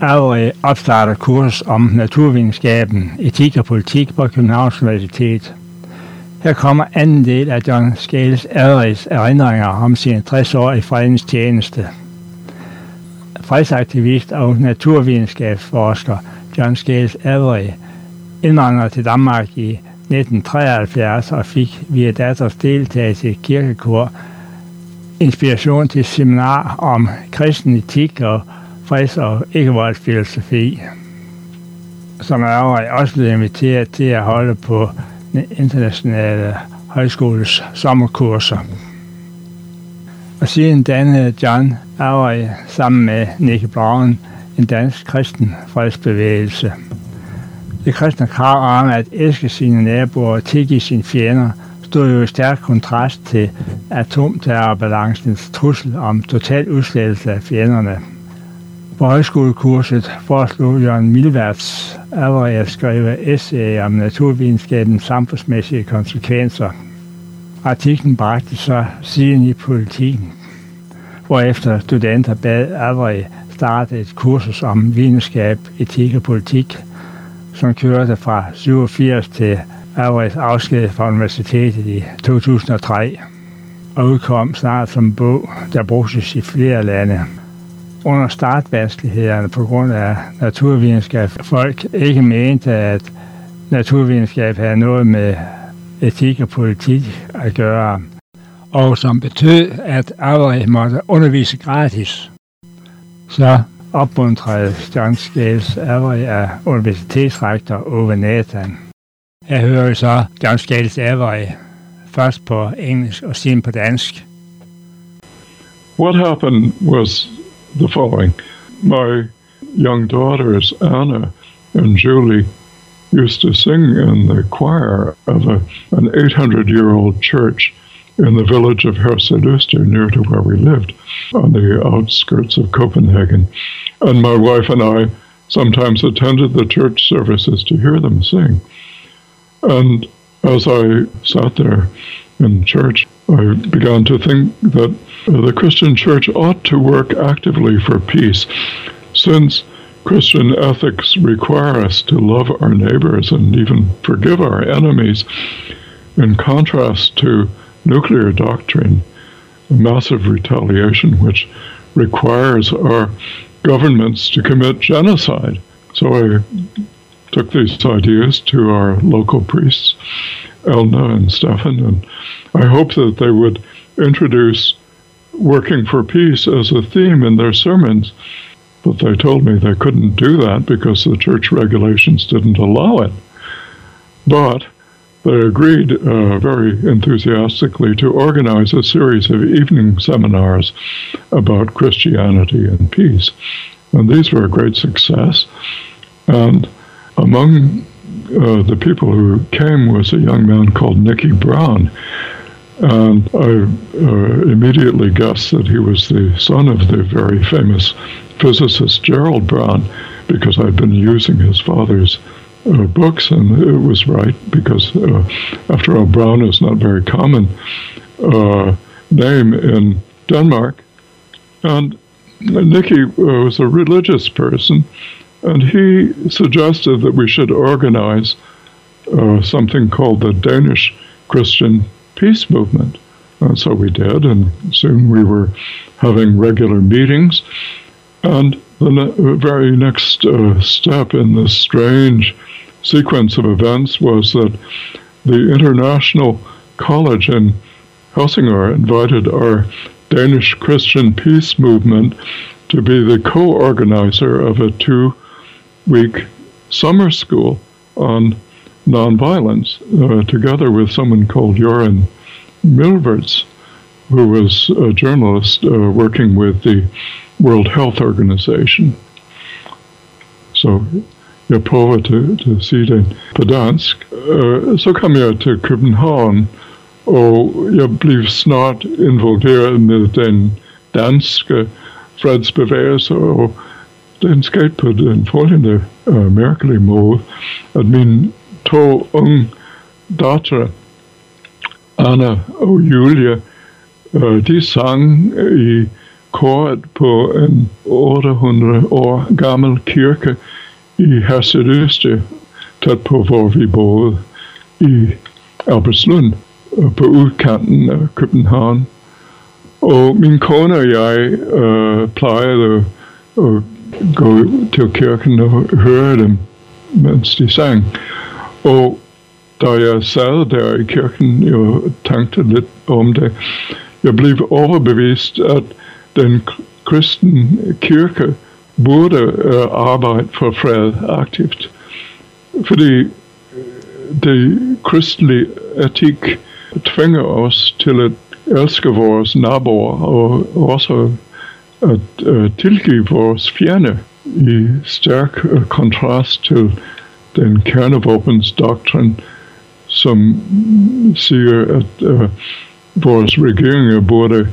allerede øh, opstartet kurs om naturvidenskaben, etik og politik på Københavns Universitet. Her kommer anden del af John Scales Allereds erindringer om sine 60 år i fredens tjeneste. Fredsaktivist og naturvidenskabsforsker John Scales Allerede indvandrede til Danmark i 1973 og fik via datters deltagelse i kirkekor inspiration til seminar om kristen etik og freds- og ikke-voldsfilosofi, som er også blevet inviteret til at holde på internationale højskoles sommerkurser. Og siden dannede John Auer sammen med Nick Brown en dansk kristen fredsbevægelse. Det kristne krav om at elske sine naboer og tilgive sine fjender stod jo i stærk kontrast til atomterrorbalancens trussel om total udslettelse af fjenderne. På højskolekurset foreslog Jørgen Milverts allerede at skrive essay om naturvidenskabens samfundsmæssige konsekvenser. Artiklen bragte så siden i politikken, hvorefter studenter bad allerede starte et kursus om videnskab, etik og politik, som kørte fra 87 til allerede afsked fra universitetet i 2003 og udkom snart som bog, der bruges i flere lande under startvanskelighederne på grund af naturvidenskab. Folk ikke mente, at naturvidenskab havde noget med etik og politik at gøre, og som betød, at Avery måtte undervise gratis. Så opmuntrede John Scales Avery af universitetsrektor Ove Nathan. Her hører vi så John Scales Avery først på engelsk og siden på dansk. What happened was the following. My young daughters, Anna and Julie, used to sing in the choir of a, an 800 year old church in the village of Herstedøster, near to where we lived, on the outskirts of Copenhagen. And my wife and I sometimes attended the church services to hear them sing. And as I sat there in church, I began to think that uh, the Christian church ought to work actively for peace, since Christian ethics require us to love our neighbors and even forgive our enemies, in contrast to nuclear doctrine, massive retaliation, which requires our governments to commit genocide. So I took these ideas to our local priests, Elna and Stefan, and I hope that they would introduce working for peace as a theme in their sermons. But they told me they couldn't do that because the church regulations didn't allow it. But they agreed uh, very enthusiastically to organize a series of evening seminars about Christianity and peace. And these were a great success. And among uh, the people who came was a young man called Nicky Brown. And I uh, immediately guessed that he was the son of the very famous physicist Gerald Brown because I'd been using his father's uh, books, and it was right because, uh, after all, Brown is not very common uh, name in Denmark. And Nicky was a religious person, and he suggested that we should organize uh, something called the Danish Christian peace movement. And so we did, and soon we were having regular meetings. And the ne- very next uh, step in this strange sequence of events was that the International College in Helsingør invited our Danish Christian peace movement to be the co organizer of a two week summer school on nonviolence, uh, together with someone called Joran Milwertz, who was a journalist uh, working with the World Health Organization. So, til at sige det på dansk. Uh, så kom jeg til København, og jeg blev snart involveret med den danske fredsbevægelse, og den skete på den følgende uh, øh, mærkelige måde, at mine to unge døtre, Anna og Julia, uh, de sang øh, i koret på en 800 år gammel kirke i Hassedøste, tæt på hvor vi boede i Albertslund, på udkanten af København. Og min kone og jeg øh, plejede at gå til kirken og høre dem, mens de sang. Og da jeg sad der i kirken og tænkte lidt om det, jeg blev overbevist, at den kristne kirke burde uh, arbejde for fred aktivt. Fordi øh, det kristelige etik tvinger os til at elske vores naboer og også at uh, tilgive vores fjende i stærk uh, kontrast til den kernevåbensdoktrin, som siger, at uh, vores regeringer burde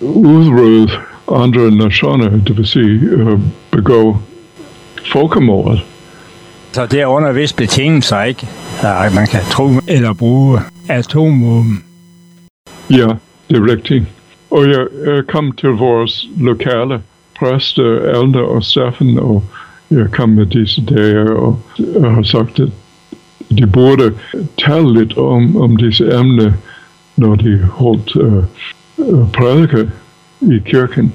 udrydde andre nationer, det vil sige uh, begå folkemordet. Så det er under vis betingelser, ikke? At man kan tro eller bruge atomvåben. Ja, det er rigtigt. Og jeg, jeg kom til vores lokale præst, Alda og Steffen, og jeg kom med disse dage og jeg har sagt, at de burde tale lidt om, om disse emner, når de holdt uh, prædike i kirken.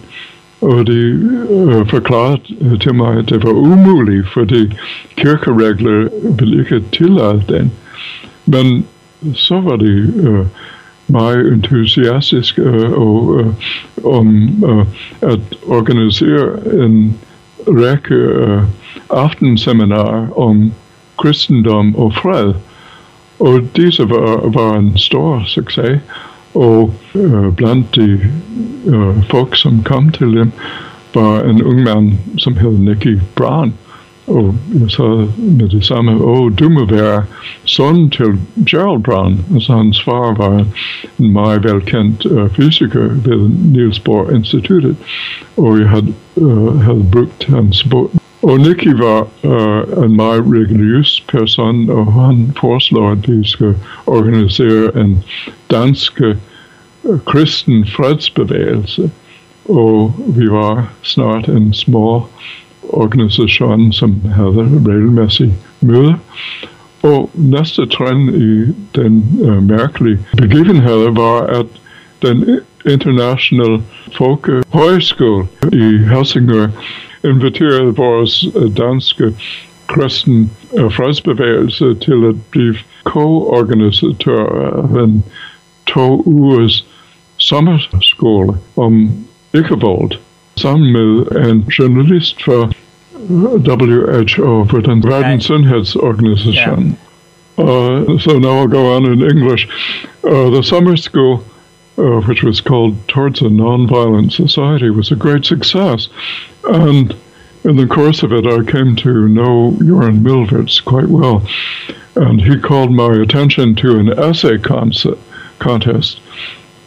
Og de uh, forklarede til mig, at det var umuligt, fordi kirkeregler ville ikke tillade den. Men så var de uh, meget entusiastisk øh, og, øh, om øh, at organisere en række øh, aftenseminarer om kristendom og fred. Og disse var, var en stor succes, og øh, blandt de øh, folk, som kom til dem, var en ung mand, som hed Nicky Brown. Og jeg med det samme, åh, du må være søn til Gerald Brown. Altså hans far var en meget velkendt uh, fysiker ved Niels Bohr Instituttet, og jeg havde, uh, øh, havde brugt hans bog, og Nicky var uh, en meget religiøs person, og han foreslår, at vi skal organisere en dansk uh, kristen fredsbevægelse. Og vi var snart en små organisation, som havde regelmæssigt møde. Og næste trin i den uh, mærkelige begivenhed var, at den internationale folkehøjskole øh, i Helsingør inviterede vores øh, danske kristen øh, fredsbevægelse til at blive co-organisatør af en to ugers sommerskole om ikkevold. Med en journalist for WHO, for den verdens sundhedsorganisation. Yeah. Uh, so now I'll go on in English. Uh, the summer school, uh, which was called Towards a Nonviolent Society, was a great success. And in the course of it, I came to know Joran Milwertz quite well. And he called my attention to an essay contest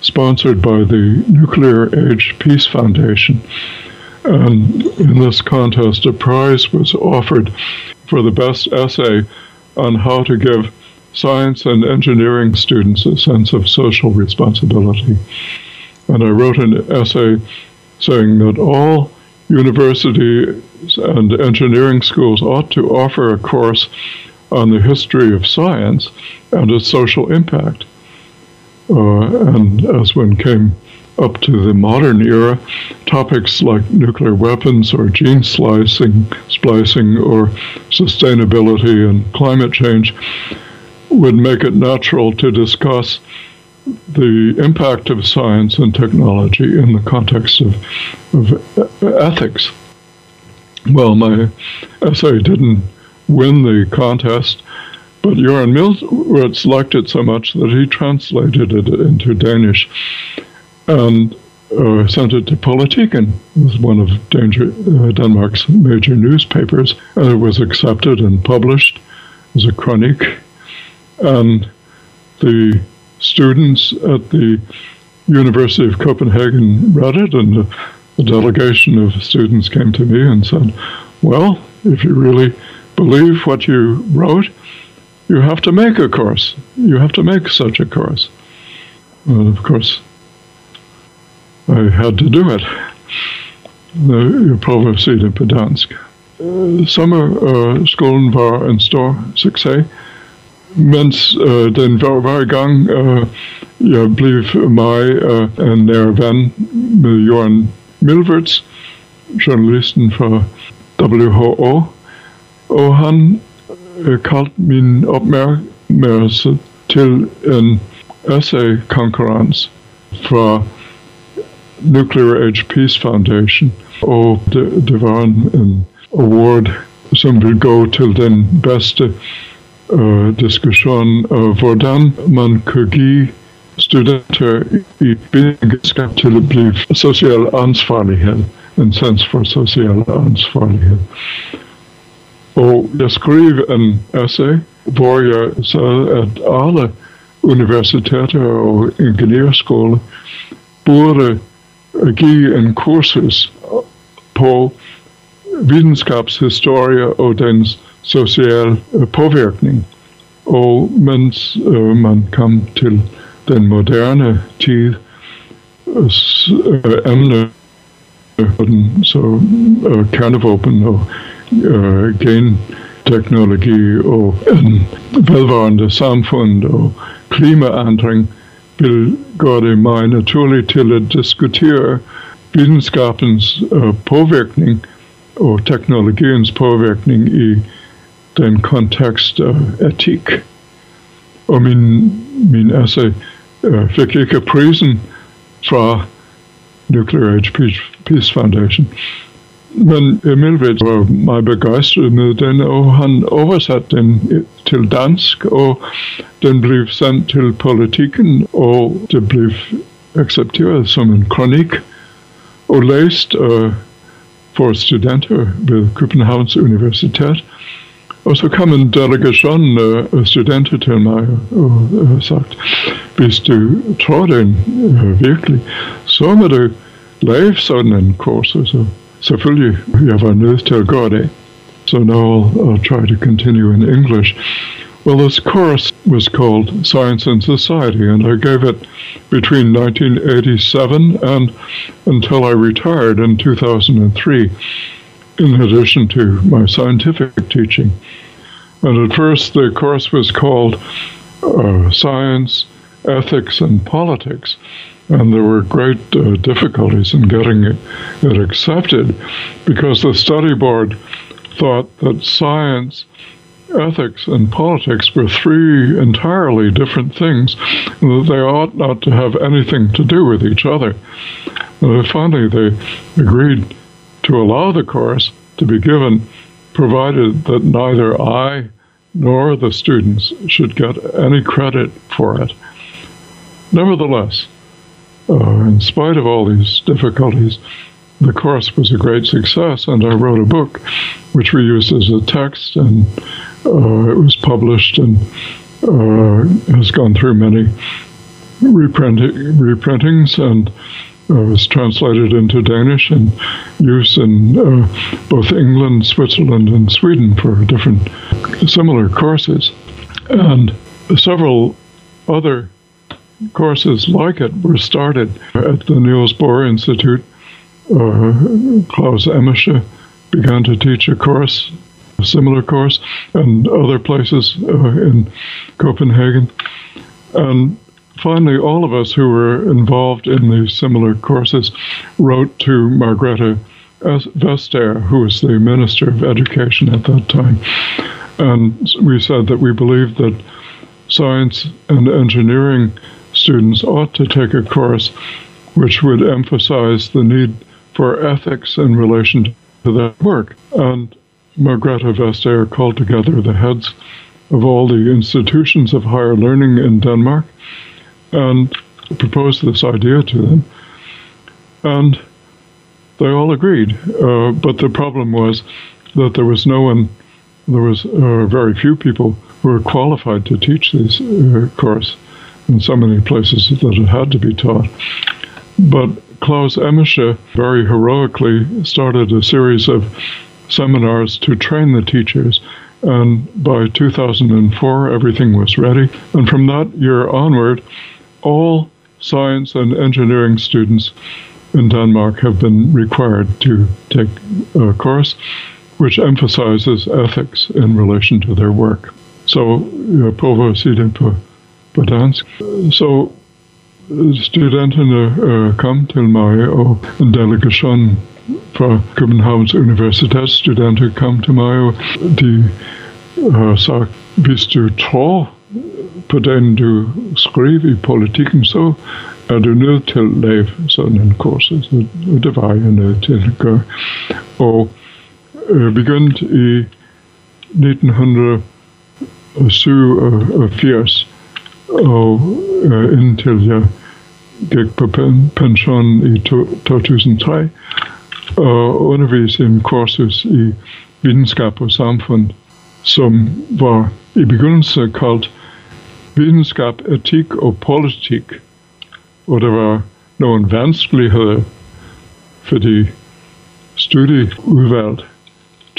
sponsored by the Nuclear Age Peace Foundation. And in this contest, a prize was offered for the best essay on how to give science and engineering students a sense of social responsibility. And I wrote an essay saying that all universities and engineering schools ought to offer a course on the history of science and its social impact. Uh, and as one came up to the modern era, topics like nuclear weapons or gene slicing, splicing or sustainability and climate change would make it natural to discuss the impact of science and technology in the context of, of ethics. Well, my essay didn't win the contest, but Joran Milwertz liked it so much that he translated it into Danish and uh, sent it to Politiken, was one of Danger, uh, Denmark's major newspapers, and it was accepted and published as a chronique. And the students at the University of Copenhagen read it, and a, a delegation of students came to me and said, Well, if you really believe what you wrote, you have to make a course. You have to make such a course. And of course, I had to do it. Jeg prøver at se det på dansk. Sommerskolen var en stor succes, mens øh, den var i gang. Øh, jeg blev mig øh, en nær ven med Jørgen Milwertz, journalisten fra WHO, og han øh, kaldte min opmærksomhed til en essay-konkurrence fra Nuclear Age Peace Foundation, og det, det var en, en award, som vil gå til den bedste uh, diskussion af, hvordan man kan give studenter i bindingskab til at blive social ansvarlighed, en sens for social ansvarlighed. Og jeg skrev en essay, hvor jeg sagde, at alle universiteter og ingeniørskoler burde give en kursus på videnskabshistorie og dens social øh, påvirkning. Og mens øh, man kom til den moderne tid, øh, øh emne øh, så øh, kernevåben og øh, genteknologi og en velvarende samfund og klimaændring vil gøre det meget naturligt til at diskutere videnskabens øh, påvirkning og teknologiens påvirkning i den kontekst af etik. Og min, min essay øh, fik ikke prisen fra Nuclear Age Peace, Peace Foundation. Men Emil var meget begejstret med den, og han oversatte den øh, til dansk, og den blev sendt til politikken, og det blev accepteret som en kronik og læst uh, for studenter ved Københavns Universitet. Og så kom en delegation uh, studenter til mig og uh, sagt, hvis du tror den uh, virkelig, så må du lave sådan en kurs. Så selvfølgelig, jeg var nødt til at gøre det. So now I'll, I'll try to continue in English. Well, this course was called Science and Society, and I gave it between 1987 and until I retired in 2003, in addition to my scientific teaching. And at first, the course was called uh, Science, Ethics, and Politics. And there were great uh, difficulties in getting it, it accepted because the study board thought that science ethics and politics were three entirely different things, and that they ought not to have anything to do with each other. And finally, they agreed to allow the course to be given, provided that neither I nor the students should get any credit for it. Nevertheless, uh, in spite of all these difficulties, the course was a great success, and I wrote a book which we used as a text, and uh, it was published and uh, has gone through many reprinting, reprintings and uh, was translated into Danish and used in uh, both England, Switzerland, and Sweden for different similar courses. And several other courses like it were started at the Niels Bohr Institute uh, Claus Emmeche began to teach a course, a similar course, and other places uh, in Copenhagen. And finally, all of us who were involved in these similar courses wrote to Margrethe Vestager, who was the Minister of Education at that time. And we said that we believed that science and engineering students ought to take a course which would emphasize the need for ethics in relation to their work. And Margrethe Vestager called together the heads of all the institutions of higher learning in Denmark and proposed this idea to them. And they all agreed. Uh, but the problem was that there was no one, there was uh, very few people who were qualified to teach this uh, course in so many places that it had to be taught. But Claus Emmeche very heroically started a series of seminars to train the teachers. And by 2004, everything was ready. And from that year onward, all science and engineering students in Denmark have been required to take a course which emphasizes ethics in relation to their work. Prøver at sige det på, dansk. Så øh, studenterne uh, kom til mig, og en delegation fra Københavns Universitetsstudenter kom til mig, og de har sagt, hvis du tror på den, du skriver i politikken, så er du nødt til at lave sådan en kurs. Så det var jeg nødt til at gøre. Og øh, begyndte i 1987, og øh, indtil jeg gik på pension i 2003, og underviste i en kursus i videnskab og samfund, som var i begyndelsen kaldt videnskab, etik og politik. Og der var nogle vanskeligheder, fordi studieudvalget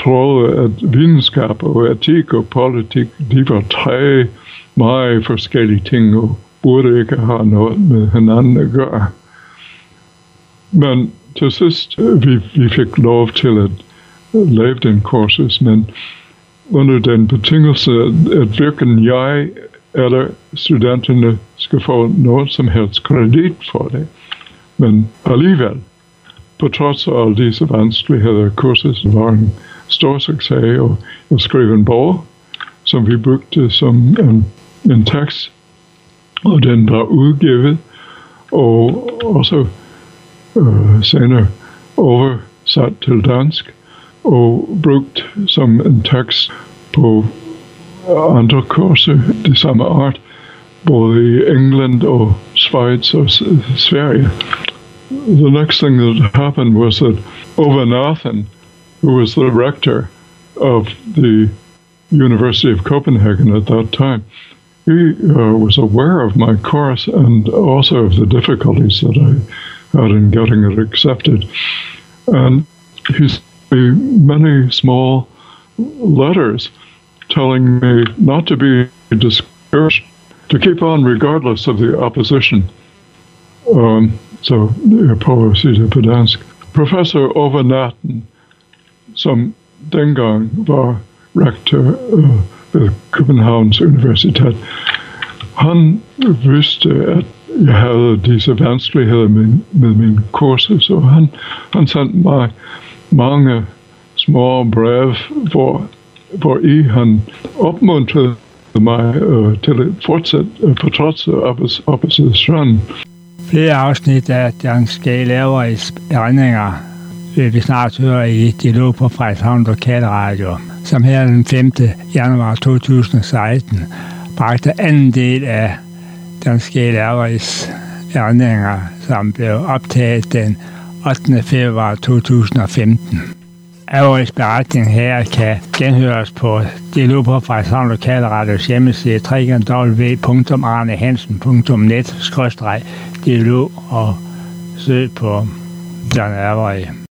troede, at videnskab og etik og politik, de var tre meget forskellige ting, og burde ikke have noget med hinanden at gøre. Men til sidst, øh, vi, vi fik lov til at lave den kursus, men under den betingelse, at hverken jeg eller studenterne skal få noget som helst kredit for det. Men alligevel, på trods af alle disse vanskeligheder, kurset var en stor succes, og jeg skrev en bog, som vi brugte som en, en tekst, og den var udgivet, og også øh, senere oversat til dansk, og brugt som en tekst på andre kurser det samme art, både i England og Schweiz og Sverige. The next thing that happened was that Ove Nathan, who was the rector of the University of Copenhagen at that time, he uh, was aware of my course and also of the difficulties that I had in getting it accepted. And he sent me many small letters telling me not to be discouraged, to keep on regardless of the opposition. Um, so, poesi på dansk. Professor Ove some som dengang var rektor uh, ved Københavns Universitet, han vidste, at jeg havde disse vanskeligheder med, med min kurser, så han, han sendte mig mange små brev, hvor hvor i han opmuntrede mig øh, til at fortsætte øh, på trods af oppositionen. Flere afsnit af danske Laveris erindringer vil vi snart høre i Dialog på Frederikshavn Radio, som her den 5. januar 2016 bragte anden del af danske Laveris erindringer, som blev optaget den 8. februar 2015. Aarhus beretning her kan genhøres på Dialog på Lokale Radios hjemmeside www.arnehansen.net-dialog og søg på John Averøj.